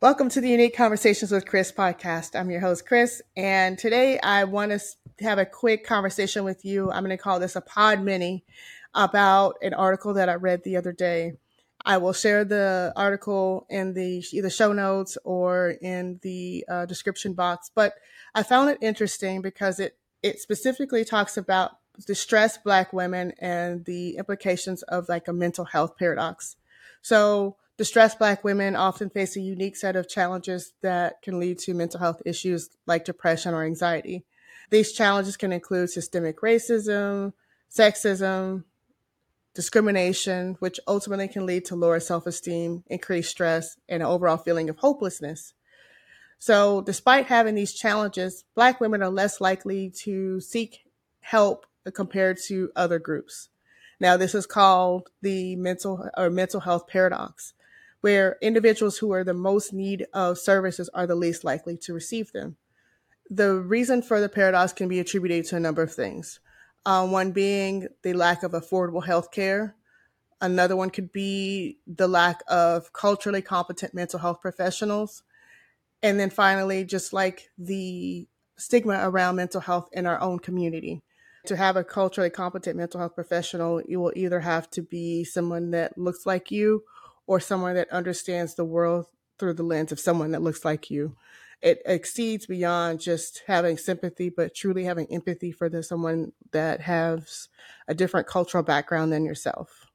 Welcome to the Unique Conversations with Krys podcast. I'm your host, Krys, and today I want to have a quick conversation with you. I'm going to call this a pod mini about an article that I read the other day. I will share the article in the either show notes or in the uh, description box, but I found it interesting because it it specifically talks about distressed Black women and the implications of like a mental health paradox. So Distressed Black women often face a unique set of challenges that can lead to mental health issues like depression or anxiety. These challenges can include systemic racism, sexism, discrimination, which ultimately can lead to lower self esteem, increased stress, and an overall feeling of hopelessness. So, despite having these challenges, Black women are less likely to seek help compared to other groups. Now, this is called the mental or mental health paradox where individuals who are the most need of services are the least likely to receive them. The reason for the paradox can be attributed to a number of things. Uh, one being the lack of affordable health care. Another one could be the lack of culturally competent mental health professionals. And then finally, just like the stigma around mental health in our own community. To have a culturally competent mental health professional, you will either have to be someone that looks like you or someone that understands the world through the lens of someone that looks like you. It exceeds beyond just having sympathy, but truly having empathy for the someone that has a different cultural background than yourself.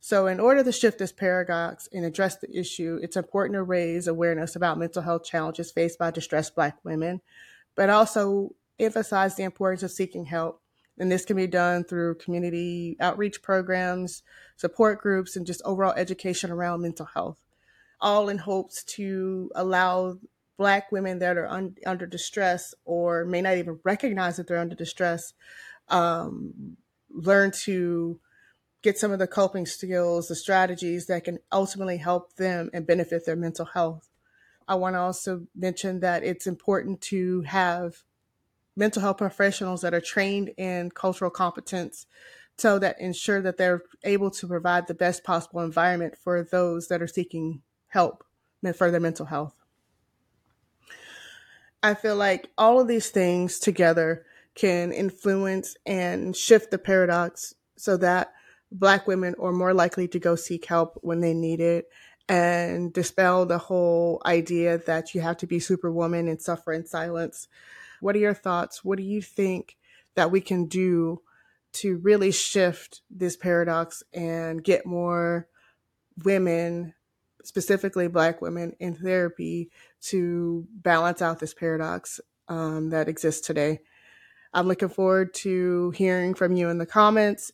So, in order to shift this paradox and address the issue, it's important to raise awareness about mental health challenges faced by distressed Black women, but also emphasize the importance of seeking help and this can be done through community outreach programs, support groups, and just overall education around mental health, all in hopes to allow Black women that are un- under distress or may not even recognize that they're under distress um, learn to get some of the coping skills, the strategies that can ultimately help them and benefit their mental health. I want to also mention that it's important to have mental health professionals that are trained in cultural competence so that ensure that they're able to provide the best possible environment for those that are seeking help for their mental health. I feel like all of these things together can influence and shift the paradox so that Black women are more likely to go seek help when they need it and dispel the whole idea that you have to be superwoman and suffer in silence what are your thoughts? What do you think that we can do to really shift this paradox and get more women, specifically Black women, in therapy to balance out this paradox um, that exists today? I'm looking forward to hearing from you in the comments